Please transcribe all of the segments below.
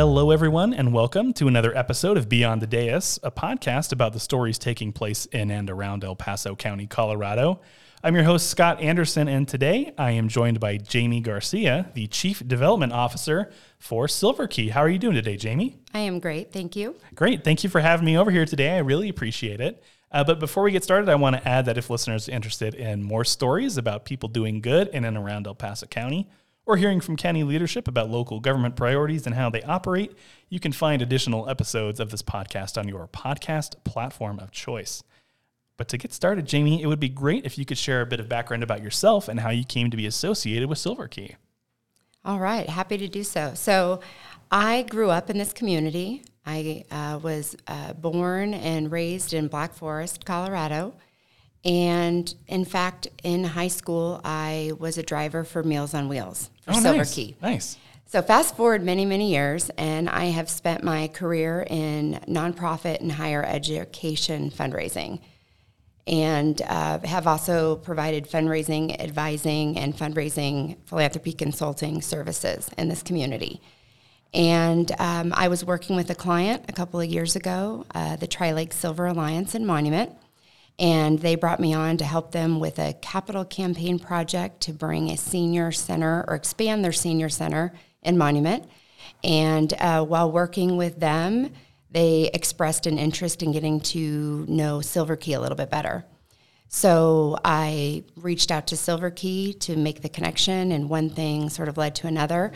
Hello, everyone, and welcome to another episode of Beyond the Dais, a podcast about the stories taking place in and around El Paso County, Colorado. I'm your host, Scott Anderson, and today I am joined by Jaime Garcia, the Chief Development Officer for Silver Key. How are you doing today, Jaime? I am great. Thank you. Great. Thank you for having me over here today. I really appreciate it. Uh, but before we get started, I want to add that if listeners are interested in more stories about people doing good in and around El Paso County, or hearing from county leadership about local government priorities and how they operate, you can find additional episodes of this podcast on your podcast platform of choice. But to get started, Jaime, it would be great if you could share a bit of background about yourself and how you came to be associated with Silver Key. All right, happy to do so. So, I grew up in this community. I uh, was uh, born and raised in Black Forest, Colorado. And in fact, in high school, I was a driver for Meals on Wheels for oh, Silver nice. Key. Nice. So fast forward many, many years, and I have spent my career in nonprofit and higher education fundraising, and uh, have also provided fundraising, advising, and fundraising philanthropy consulting services in this community. And um, I was working with a client a couple of years ago, uh, the Tri Lake Silver Alliance and Monument and they brought me on to help them with a capital campaign project to bring a senior center or expand their senior center in Monument. And uh, while working with them, they expressed an interest in getting to know Silver Key a little bit better. So I reached out to Silver Key to make the connection, and one thing sort of led to another.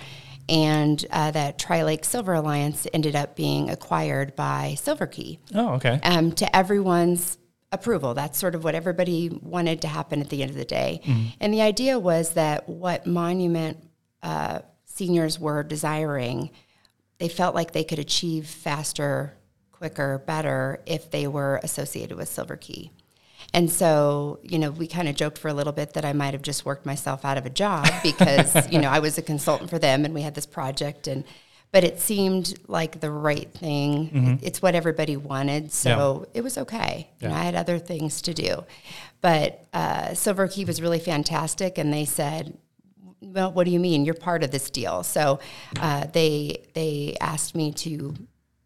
And uh, that Tri Lake Silver Alliance ended up being acquired by Silver Key. Oh, okay. Um, to everyone's approval. That's sort of what everybody wanted to happen at the end of the day. Mm-hmm. And the idea was that what Monument uh, seniors were desiring, they felt like they could achieve faster, quicker, better if they were associated with Silver Key. And so, you know, we kind of joked for a little bit that I might have just worked myself out of a job because, you know, I was a consultant for them and we had this project and but it seemed like the right thing. Mm-hmm. It's what everybody wanted, so yeah. it was okay. Yeah. Know, I had other things to do, but uh, Silver Key was really fantastic, and they said, "Well, what do you mean? You're part of this deal." So uh, they they asked me to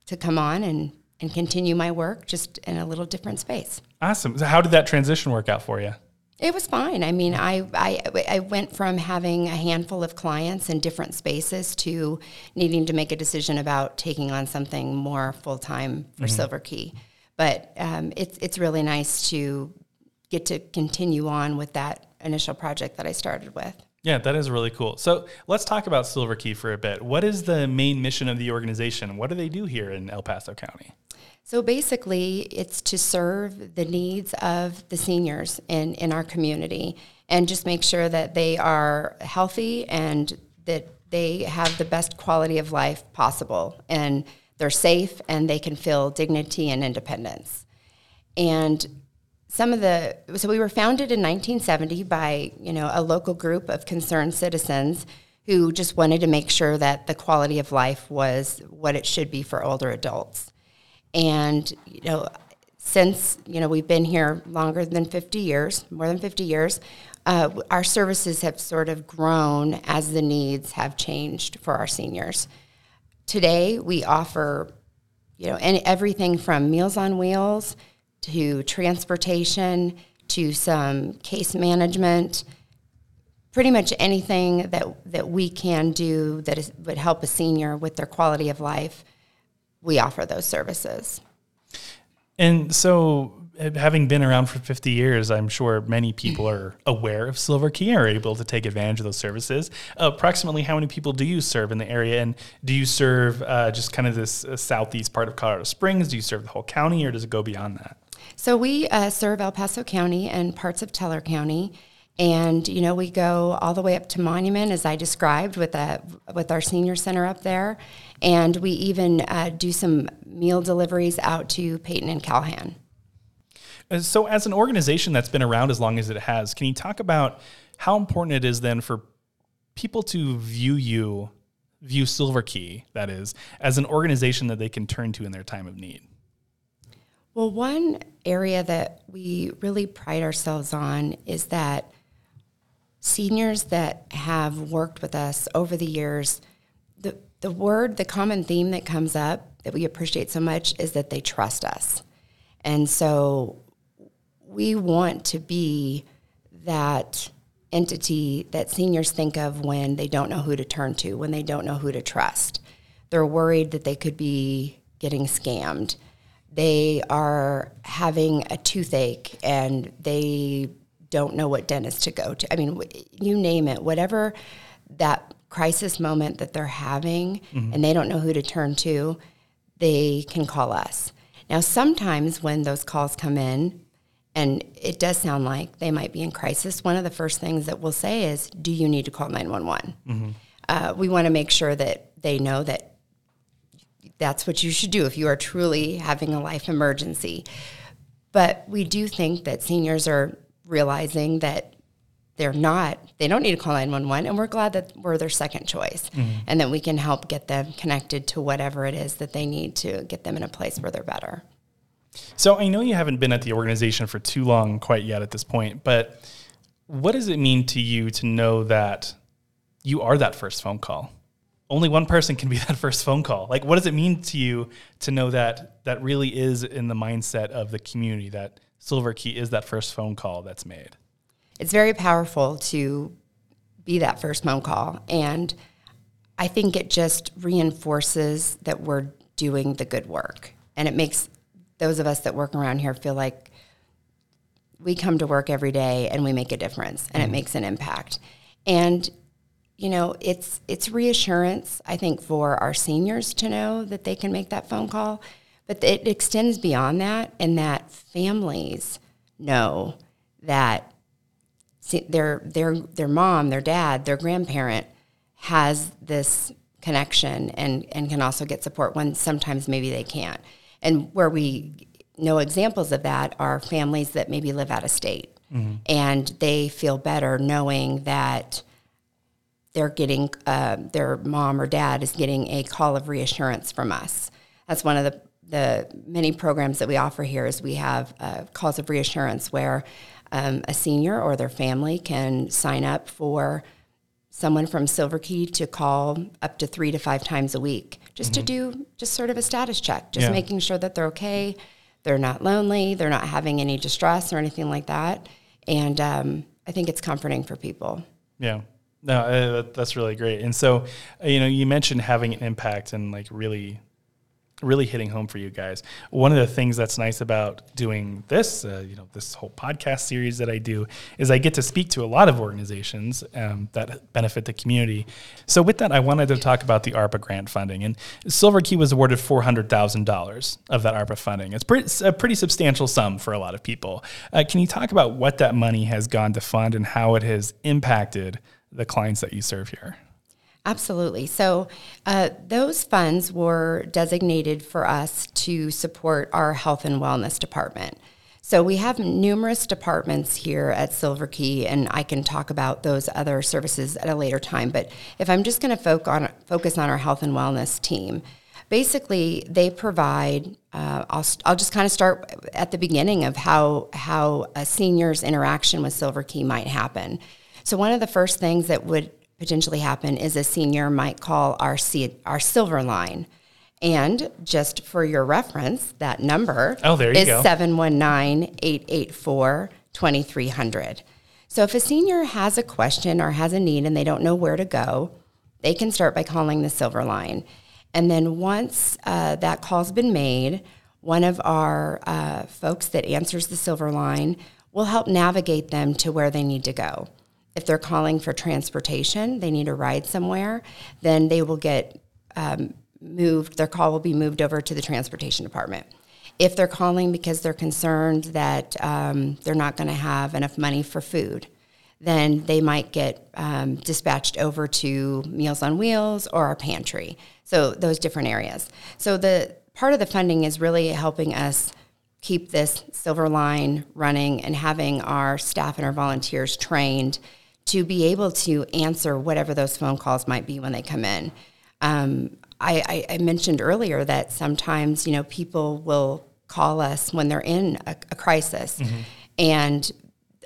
to come on and and continue my work just in a little different space. Awesome. So how did that transition work out for you? It was fine. I mean, I, I, I went from having a handful of clients in different spaces to needing to make a decision about taking on something more full time for mm-hmm. Silver Key. But um, it's, it's really nice to get to continue on with that initial project that I started with. Yeah, that is really cool. So let's talk about Silver Key for a bit. What is the main mission of the organization? What do they do here in El Paso County? So basically, it's to serve the needs of the seniors in, in our community and just make sure that they are healthy and that they have the best quality of life possible and they're safe and they can feel dignity and independence. And some of the so we were founded in 1970 by you know a local group of concerned citizens who just wanted to make sure that the quality of life was what it should be for older adults. And, you know, since, you know, we've been here longer than 50 years, more than 50 years, uh, our services have sort of grown as the needs have changed for our seniors. Today, we offer, you know, any, everything from Meals on Wheels to transportation to some case management, pretty much anything that, that we can do that is, would help a senior with their quality of life we offer those services. And so, having been around for 50 years, I'm sure many people are aware of Silver Key and are able to take advantage of those services. Uh, approximately how many people do you serve in the area? And do you serve uh, just kind of this uh, southeast part of Colorado Springs? Do you serve the whole county or does it go beyond that? So, we uh, serve El Paso County and parts of Teller County. And you know, we go all the way up to Monument, as I described, with a, with our senior center up there, and we even uh, do some meal deliveries out to Peyton and Calhan. So, as an organization that's been around as long as it has, can you talk about how important it is then for people to view you, view Silver Key, that is, as an organization that they can turn to in their time of need? Well, one area that we really pride ourselves on is that seniors that have worked with us over the years, the, word, the common theme that comes up that we appreciate so much is that they trust us. And so we want to be that entity that seniors think of when they don't know who to turn to, when they don't know who to trust. They're worried that they could be getting scammed. They are having a toothache and they don't know what dentist to go to. I mean, you name it, whatever that crisis moment that they're having mm-hmm. and they don't know who to turn to, they can call us. Now, sometimes when those calls come in, and it does sound like they might be in crisis, one of the first things that we'll say is, Do you need to call 911? Mm-hmm. Uh, we want to make sure that they know that that's what you should do if you are truly having a life emergency. But we do think that seniors are realizing that they're not, they don't need to call 911, and we're glad that we're their second choice mm-hmm. and that we can help get them connected to whatever it is that they need to get them in a place where they're better. So I know you haven't been at the organization for too long quite yet at this point, but what does it mean to you to know that you are that first phone call? Only one person can be that first phone call. Like what does it mean to you to know that that really is in the mindset of the community that Silver Key is that first phone call that's made? It's very powerful to be that first phone call. And I think it just reinforces that we're doing the good work. And it makes those of us that work around here feel like we come to work every day and we make a difference and mm-hmm. it makes an impact. And you know, it's it's reassurance I think for our seniors to know that they can make that phone call, but it extends beyond that and that families know that their their their mom, their dad, their grandparent has this connection and and can also get support when sometimes maybe they can't. And where we know examples of that are families that maybe live out of state mm-hmm. and they feel better knowing that they're getting uh, their mom or dad is getting a call of reassurance from us. That's one of the the many programs that we offer here is we have uh, calls of reassurance where um, a senior or their family can sign up for someone from Silver Key to call up to three to five times a week just mm-hmm. to do just sort of a status check, just yeah. making sure that they're okay, they're not lonely, they're not having any distress or anything like that. And um, I think it's comforting for people. Yeah. No, uh, that's really great. And so, you know, you mentioned having an impact and like really really hitting home for you guys. One of the things that's nice about doing this, uh, you know, this whole podcast series that I do, is I get to speak to a lot of organizations um, that benefit the community. So with that, I wanted to talk about the ARPA grant funding. And Silver Key was awarded four hundred thousand dollars of that ARPA funding. It's pretty, a pretty substantial sum for a lot of people. Uh, can you talk about what that money has gone to fund and how it has impacted the clients that you serve here? Absolutely. So, uh, those funds were designated for us to support our health and wellness department. So, we have numerous departments here at Silver Key, and I can talk about those other services at a later time. But if I'm just going to focus on, our health and wellness team, basically they provide uh, I'll, I'll just kind of start at the beginning of how how a senior's interaction with silver key might happen so one of the first things that would potentially happen is a senior might call our, C- our silver line. And just for your reference, that number oh, there you is 719 884 2300. So if a senior has a question or has a need and they don't know where to go, they can start by calling the silver line. And then once uh, that call's been made, one of our uh, folks that answers the silver line will help navigate them to where they need to go. If they're calling for transportation, they need a ride somewhere, then they will get um, moved, their call will be moved over to the transportation department. If they're calling because they're concerned that um, they're not going to have enough money for food, then they might get um, dispatched over to Meals on Wheels or our pantry. So those different areas. So the part of the funding is really helping us keep this silver line running and having our staff and our volunteers trained to be able to answer whatever those phone calls might be when they come in. Um, I, I, I, mentioned earlier that sometimes you know people will call us when they're in a, a crisis, mm-hmm. and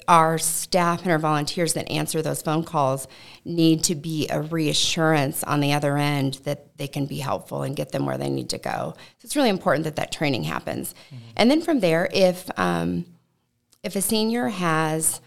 our staff and our volunteers that answer those phone calls need to be a reassurance on the other end that they can be helpful and get them where they need to go. So it's really important that that training happens. Mm-hmm. And then from there, if um, if a senior has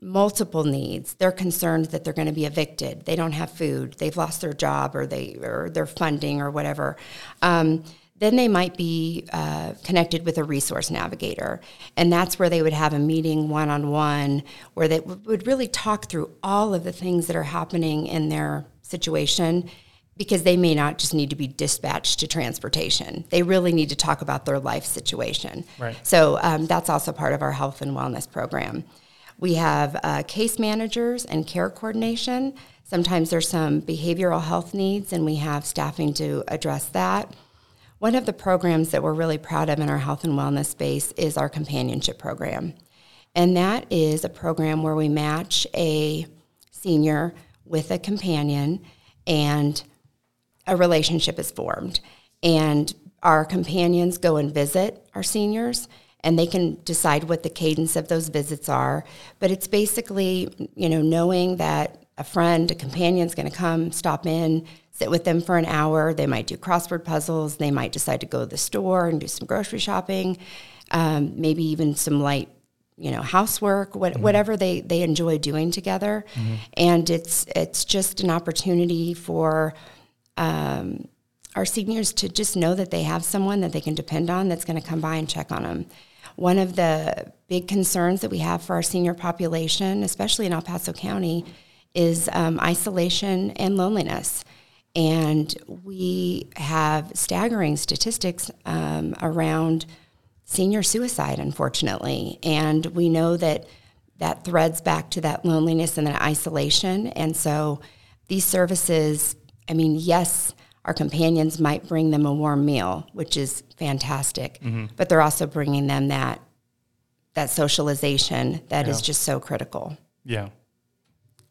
multiple needs, they're concerned that they're going to be evicted, they don't have food, they've lost their job, or they or their funding or whatever. Um, then they might be uh, connected with a resource navigator. And that's where they would have a meeting one on one where they w- would really talk through all of the things that are happening in their situation because they may not just need to be dispatched to transportation. They really need to talk about their life situation. Right. So um, that's also part of our health and wellness program. We have uh, case managers and care coordination. Sometimes there's some behavioral health needs, and we have staffing to address that. One of the programs that we're really proud of in our health and wellness space is our companionship program. And that is a program where we match a senior with a companion and a relationship is formed. And our companions go and visit our seniors and they can decide what the cadence of those visits are. But it's basically, you know, knowing that a friend, a companion is going to come, stop in, sit with them for an hour. They might do crossword puzzles. They might decide to go to the store and do some grocery shopping, um, maybe even some light, you know, housework, what, mm-hmm. whatever they, they enjoy doing together. Mm-hmm. And it's it's just an opportunity for um, our seniors to just know that they have someone that they can depend on that's going to come by and check on them. One of the big concerns that we have for our senior population, especially in El Paso County, is um, isolation and loneliness. And we have staggering statistics um, around senior suicide, unfortunately. And we know that that threads back to that loneliness and that isolation. And so these services, I mean, yes, our companions might bring them a warm meal, which is fantastic, mm-hmm. but they're also bringing them that that socialization that yeah. is just so critical. Yeah.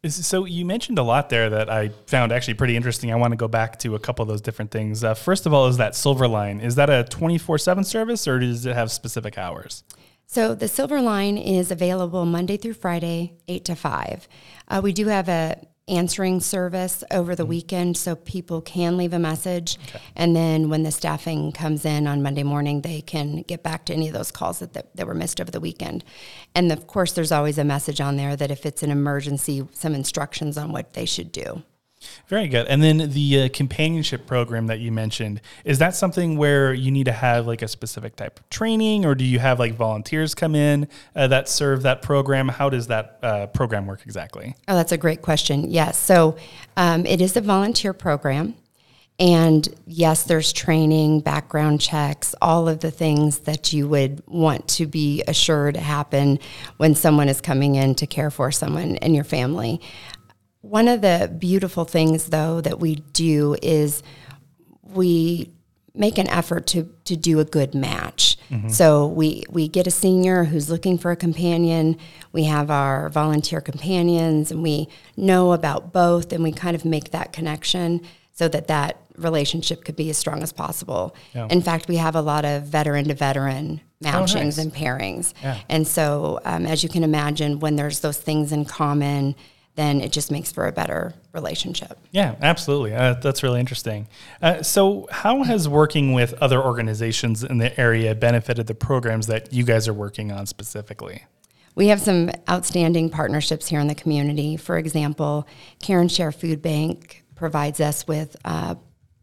So you mentioned a lot there that I found actually pretty interesting. I want to go back to a couple of those different things. Uh, first of all, is that Silver Line? Is that a twenty four seven service, or does it have specific hours? So the Silver Line is available Monday through Friday, eight to five. Uh, we do have a answering service over the mm-hmm. weekend so people can leave a message. Okay. And then when the staffing comes in on Monday morning, they can get back to any of those calls that, that, that, were missed over the weekend. And of course, there's always a message on there that if it's an emergency, some instructions on what they should do. Very good. And then the uh, companionship program that you mentioned, is that something where you need to have like a specific type of training or do you have like volunteers come in uh, that serve that program? How does that uh, program work exactly? Oh, that's a great question. Yes. So um, it is a volunteer program. And yes, there's training, background checks, all of the things that you would want to be assured happen when someone is coming in to care for someone in your family. One of the beautiful things, though, that we do is we make an effort to to do a good match. Mm-hmm. So we we get a senior who's looking for a companion. We have our volunteer companions, and we know about both, and we kind of make that connection so that that relationship could be as strong as possible. Yeah. In fact, we have a lot of veteran to veteran matchings oh, nice. and pairings, yeah. and so um, as you can imagine, when there's those things in common then it just makes for a better relationship. Yeah, absolutely. Uh, that's really interesting. Uh, so, how has working with other organizations in the area benefited the programs that you guys are working on specifically? We have some outstanding partnerships here in the community. For example, Care and Share Food Bank provides us with uh,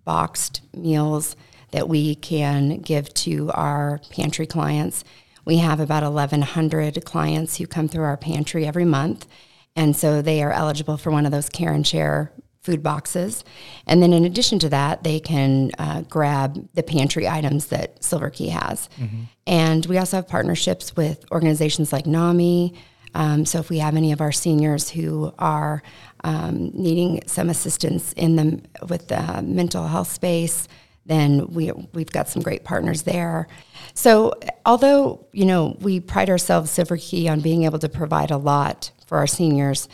boxed meals that we can give to our pantry clients. We have about 1,100 clients who come through our pantry every month and so they are eligible for one of those care and share food boxes. And then in addition to that, they can uh, grab the pantry items that Silver Key has. Mm-hmm. And we also have partnerships with organizations like NAMI. Um, so if we have any of our seniors who are um, needing some assistance in the with the mental health space, then we we've got some great partners there. So although you know we pride ourselves Silver Key on being able to provide a lot for our seniors,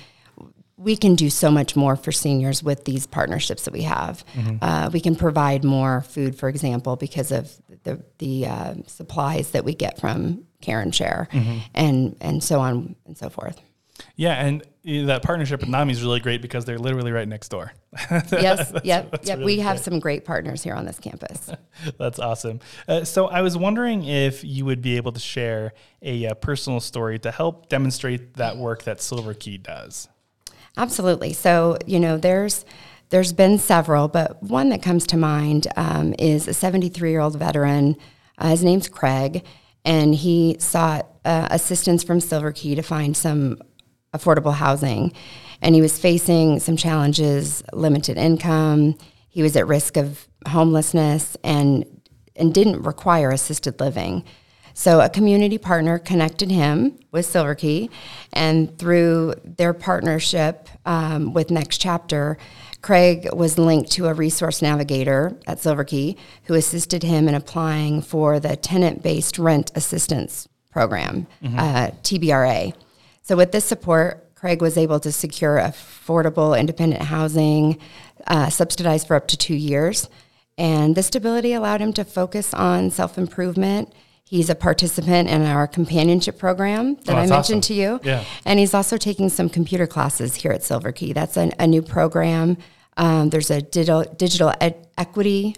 we can do so much more for seniors with these partnerships that we have. Mm-hmm. Uh, we can provide more food, for example, because of the the uh, supplies that we get from care and share, and and so on and so forth. Yeah, and that partnership with NAMI is really great because they're literally right next door. yes, yep, yep. we have some great partners here on this campus. That's awesome. Uh, so I was wondering if you would be able to share a, uh personal story to help demonstrate that work that Silver Key does. Absolutely. So you know, there's there's been several, but one that comes to mind um, is a 73 year old veteran. Uh, his name's Craig, and he sought uh, assistance from Silver Key to find some affordable housing. And he was facing some challenges limited income, he was at risk of homelessness, and, and didn't require assisted living. So a community partner connected him with Silver Key, and through their partnership um, with Next Chapter, Craig was linked to a resource navigator at Silver Key who assisted him in applying for the tenant-based rent assistance program, mm-hmm. uh, TBRA. So, with this support, Craig was able to secure affordable independent housing, uh, subsidized for up to two years. And this stability allowed him to focus on self improvement. He's a participant in our companionship program that oh, I mentioned awesome. to you. Yeah. And he's also taking some computer classes here at Silver Key. That's a, a new program. Um, there's a digital, digital ed- equity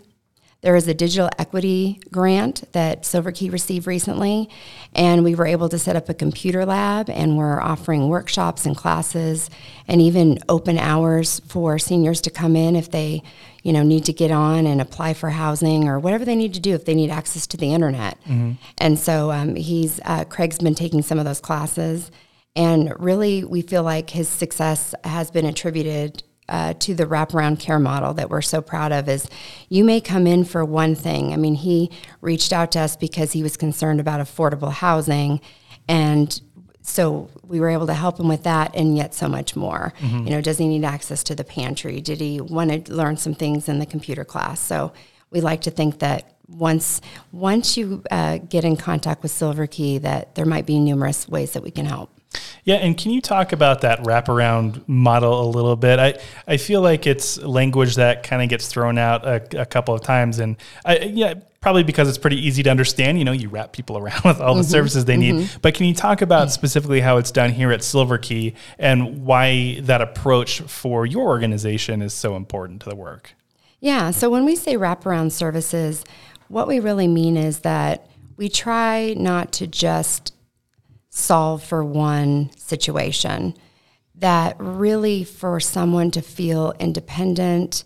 there was a digital equity grant that Silver Key received recently, and we were able to set up a computer lab, and we're offering workshops and classes, and even open hours for seniors to come in if they, you know, need to get on and apply for housing or whatever they need to do if they need access to the internet. Mm-hmm. And so um, he's uh, Craig's been taking some of those classes, and really we feel like his success has been attributed uh, to the wraparound care model that we're so proud of is you may come in for one thing. I mean, he reached out to us because he was concerned about affordable housing. And so we were able to help him with that and yet so much more. Mm-hmm. You know, does he need access to the pantry? Did he want to learn some things in the computer class? So we like to think that once once you uh, get in contact with Silver Key, that there might be numerous ways that we can help. Yeah, and can you talk about that wraparound model a little bit? I, I feel like it's language that kind of gets thrown out a, a, couple of times, and I, yeah, probably because it's pretty easy to understand. You know, you wrap people around with all the mm-hmm, services they mm-hmm. need. But can you talk about specifically how it's done here at Silver Key and why that approach for your organization is so important to the work? Yeah, so when we say wraparound services, what we really mean is that we try not to just solve for one situation. That really, for someone to feel independent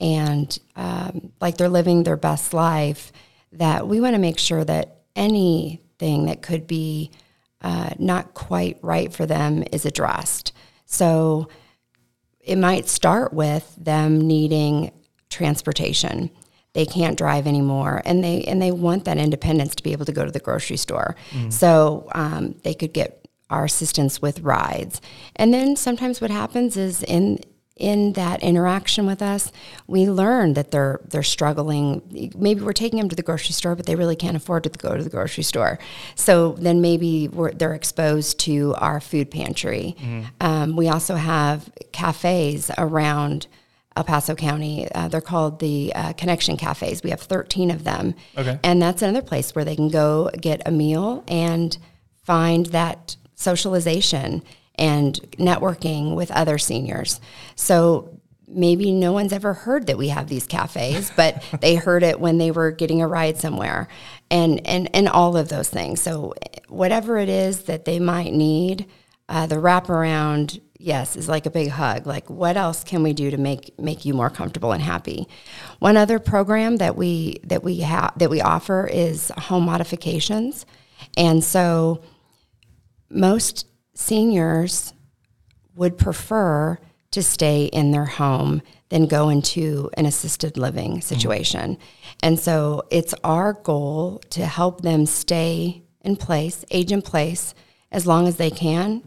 and um, like they're living their best life, that we want to make sure that anything that could be uh, not quite right for them is addressed. So it might start with them needing transportation they can't drive anymore and they and they want that independence to be able to go to the grocery store mm. so um, they could get our assistance with rides and then sometimes what happens is in in that interaction with us, we learn that they're they're struggling. Maybe we're taking them to the grocery store, but they really can't afford to go to the grocery store. So then maybe they're exposed to our food pantry. Mm-hmm. Um, we also have cafes around El Paso County. Uh, they're called the uh, Connection Cafes. We have 13 of them. Okay. And that's another place where they can go get a meal and find that socialization and networking with other seniors. So maybe no one's ever heard that we have these cafes, but they heard it when they were getting a ride somewhere and, and, and all of those things. So whatever it is that they might need, uh, the wraparound yes is like a big hug like what else can we do to make make you more comfortable and happy one other program that we that we have that we offer is home modifications and so most seniors would prefer to stay in their home than go into an assisted living mm-hmm. situation mm-hmm. and so it's our goal to help them stay in place age in place as long as they can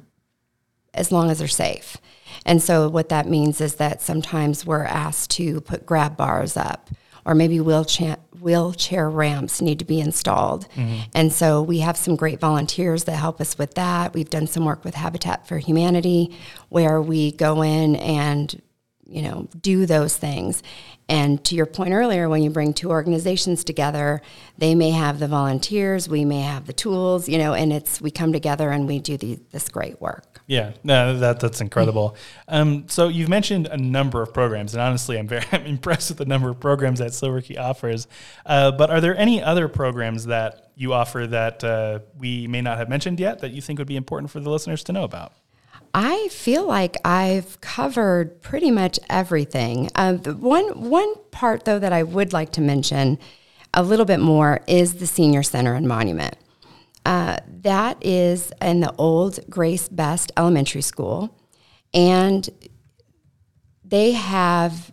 as long as they're safe. And so what that means is that sometimes we're asked to put grab bars up or maybe wheelchair wheelchair ramps need to be installed. Mm-hmm. And so we have some great volunteers that help us with that. We've done some work with Habitat for Humanity where we go in and you know, do those things. And to your point earlier, when you bring two organizations together, they may have the volunteers, we may have the tools, you know, and it's we come together and we do the, this great work. Yeah, no, that that's incredible. Um, so you've mentioned a number of programs, and honestly, I'm very I'm impressed with the number of programs that Silver Key offers. Uh, but are there any other programs that you offer that uh, we may not have mentioned yet that you think would be important for the listeners to know about? I feel like I've covered pretty much everything. Uh, one one part though that I would like to mention a little bit more is the senior center and monument. Uh, that is in the old Grace Best Elementary School, and they have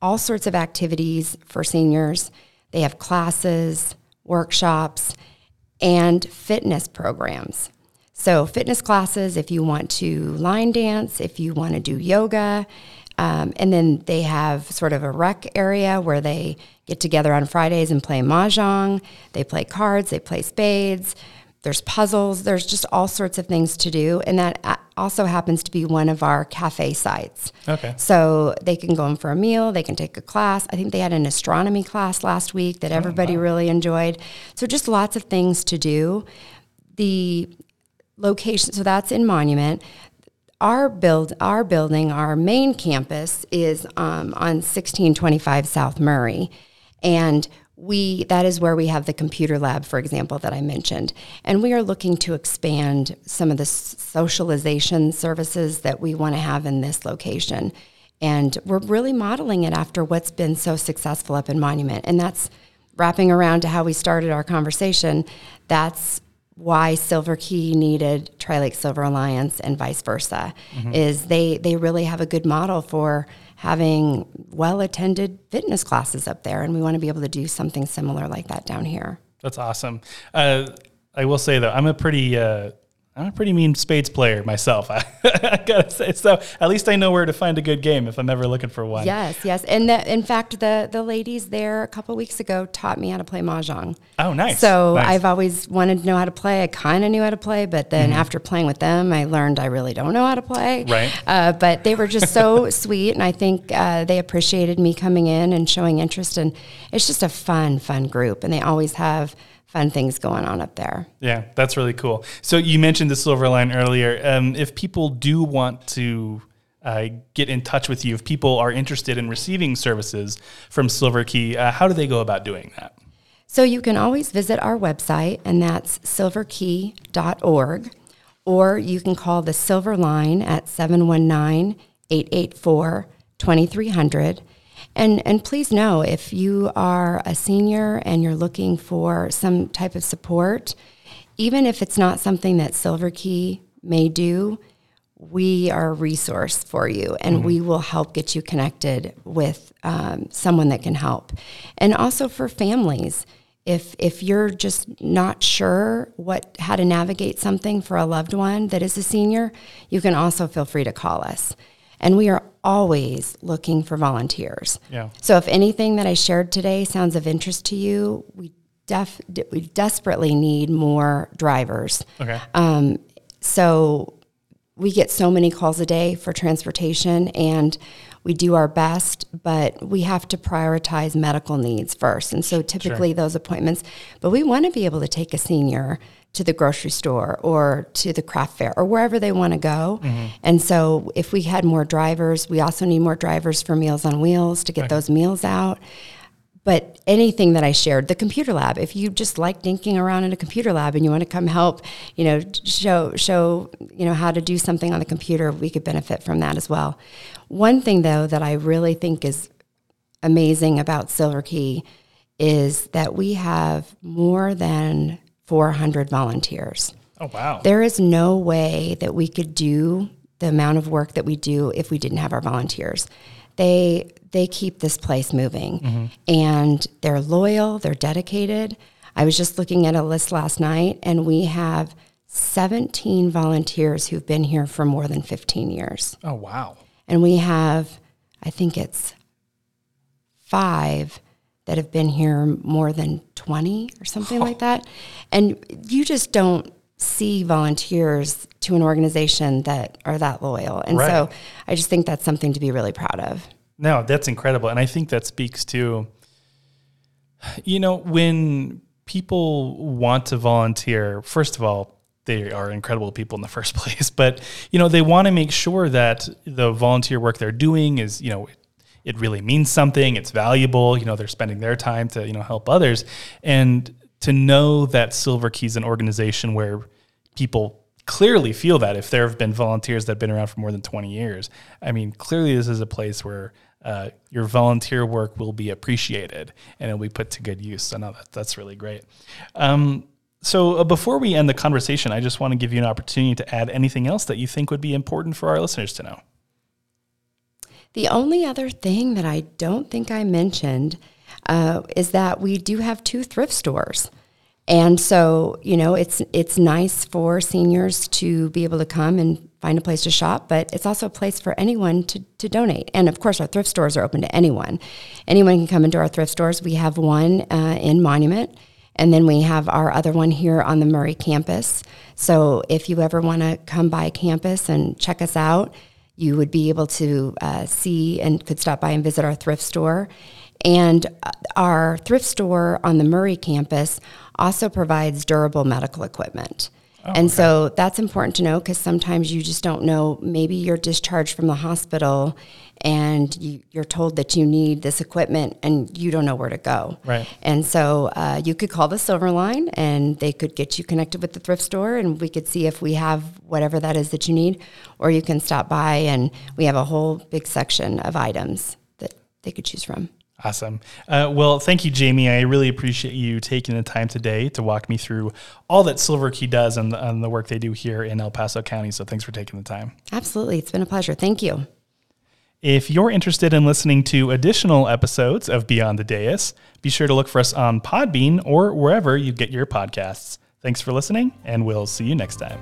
all sorts of activities for seniors. They have classes, workshops, and fitness programs. So, fitness classes if you want to line dance, if you want to do yoga. Um, and then they have sort of a rec area where they get together on Fridays and play mahjong. They play cards, they play spades. There's puzzles, there's just all sorts of things to do. And that also happens to be one of our cafe sites. Okay. So they can go in for a meal, they can take a class. I think they had an astronomy class last week that everybody oh, wow. really enjoyed. So just lots of things to do. The location. So that's in Monument. Our build, our building, our main campus is um, on 1625 South Murray, and we that is where we have the computer lab, for example, that I mentioned, and we are looking to expand some of the socialization services that we want to have in this location, and we're really modeling it after what's been so successful up in Monument, and that's wrapping around to how we started our conversation. That's why Silver Key needed Tri Lake Silver Alliance and vice versa mm-hmm. is they they really have a good model for having well attended fitness classes up there, and we want to be able to do something similar like that down here. That's awesome. Uh, I will say though, I'm a pretty uh, I'm a pretty mean spades player myself. I, gotta say, so at least I know where to find a good game if I'm ever looking for one. Yes, yes, and the, in fact, the the ladies there a couple weeks ago taught me how to play mahjong. Oh, nice. So nice. I've always wanted to know how to play. I kind of knew how to play, but then mm-hmm. after playing with them, I learned I really don't know how to play. Right. Uh, but they were just so sweet, and I think uh, they appreciated me coming in and showing interest. And it's just a fun, fun group, and they always have fun things going on up there. Yeah, that's really cool. So you mentioned the Silver Line earlier. Um, if people do want to uh, get in touch with you, if people are interested in receiving services from Silver Key, uh, how do they go about doing that? So you can always visit our website, and that's silverkey.org, or you can call the Silver Line at 719 884 2300 and, and please know if you are a senior and you're looking for some type of support, even if it's not something that Silver Key may do, we are a resource for you and mm-hmm. we will help get you connected with um, someone that can help. And also for families, if, if you're just not sure what how to navigate something for a loved one that is a senior, you can also feel free to call us. And we are always looking for volunteers. Yeah. So if anything that I shared today sounds of interest to you, we def we desperately need more drivers. Okay. Um, so we get so many calls a day for transportation and we do our best, but we have to prioritize medical needs first. And so typically sure. those appointments, but we want to be able to take a senior to the grocery store or to the craft fair or wherever they want to go. Mm-hmm. And so if we had more drivers, we also need more drivers for Meals on Wheels to get right. those meals out. But anything that I shared, the computer lab, if you just like dinking around in a computer lab and you want to come help, you know, show show, you know, how to do something on the computer, we could benefit from that as well. One thing though that I really think is amazing about Silver Key is that we have more than 400 volunteers. Oh, wow. There is no way that we could do the amount of work that we do if we didn't have our volunteers. They they keep this place moving mm-hmm. and they're loyal, they're dedicated. I was just looking at a list last night and we have 17 volunteers who've been here for more than 15 years. Oh, wow. And we have I think it's 5 that have been here more than 20 or something oh. like that. And you just don't see volunteers to an organization that are that loyal. And Right. so I just think that's something to be really proud of. No, that's incredible. And I think that speaks to, you know, when people want to volunteer, first of all, they are incredible people in the first place, but, you know, they want to make sure that the volunteer work they're doing is, you know, it really means something, it's valuable, you know, they're spending their time to, you know, help others. And to know that Silver Key is an organization where people clearly feel that if there have been volunteers that have been around for more than 20 years, I mean, clearly this is a place where uh, your volunteer work will be appreciated and it'll be put to good use. So, no, that, that's really great. Um, so, uh, before we end the conversation, I just want to give you an opportunity to add anything else that you think would be important for our listeners to know. The only other thing that I don't think I mentioned uh, is that we do have two thrift stores. And so, you know, it's it's nice for seniors to be able to come and find a place to shop, but it's also a place for anyone to, to donate. And of course, our thrift stores are open to anyone. Anyone can come into our thrift stores. We have one uh, in Monument, and then we have our other one here on the Murray campus. So if you ever want to come by campus and check us out, you would be able to uh, see and could stop by and visit our thrift store. And uh, our thrift store on the Murray campus also provides durable medical equipment. and so that's important to know because sometimes you just don't know. Maybe you're discharged from the hospital and you, you're told that you need this equipment and you don't know where to go. Right. And so uh, you could call the Silver Line and they could get you connected with the thrift store and we could see if we have whatever that is that you need. Or you can stop by and we have a whole big section of items that they could choose from. Awesome. Uh, well, thank you, Jaime. I really appreciate you taking the time today to walk me through all that Silver Key does and, and the work they do here in El Paso County. So thanks for taking the time. Absolutely. It's been a pleasure. Thank you. If you're interested in listening to additional episodes of Beyond the Dais, be sure to look for us on Podbean or wherever you get your podcasts. Thanks for listening, and we'll see you next time.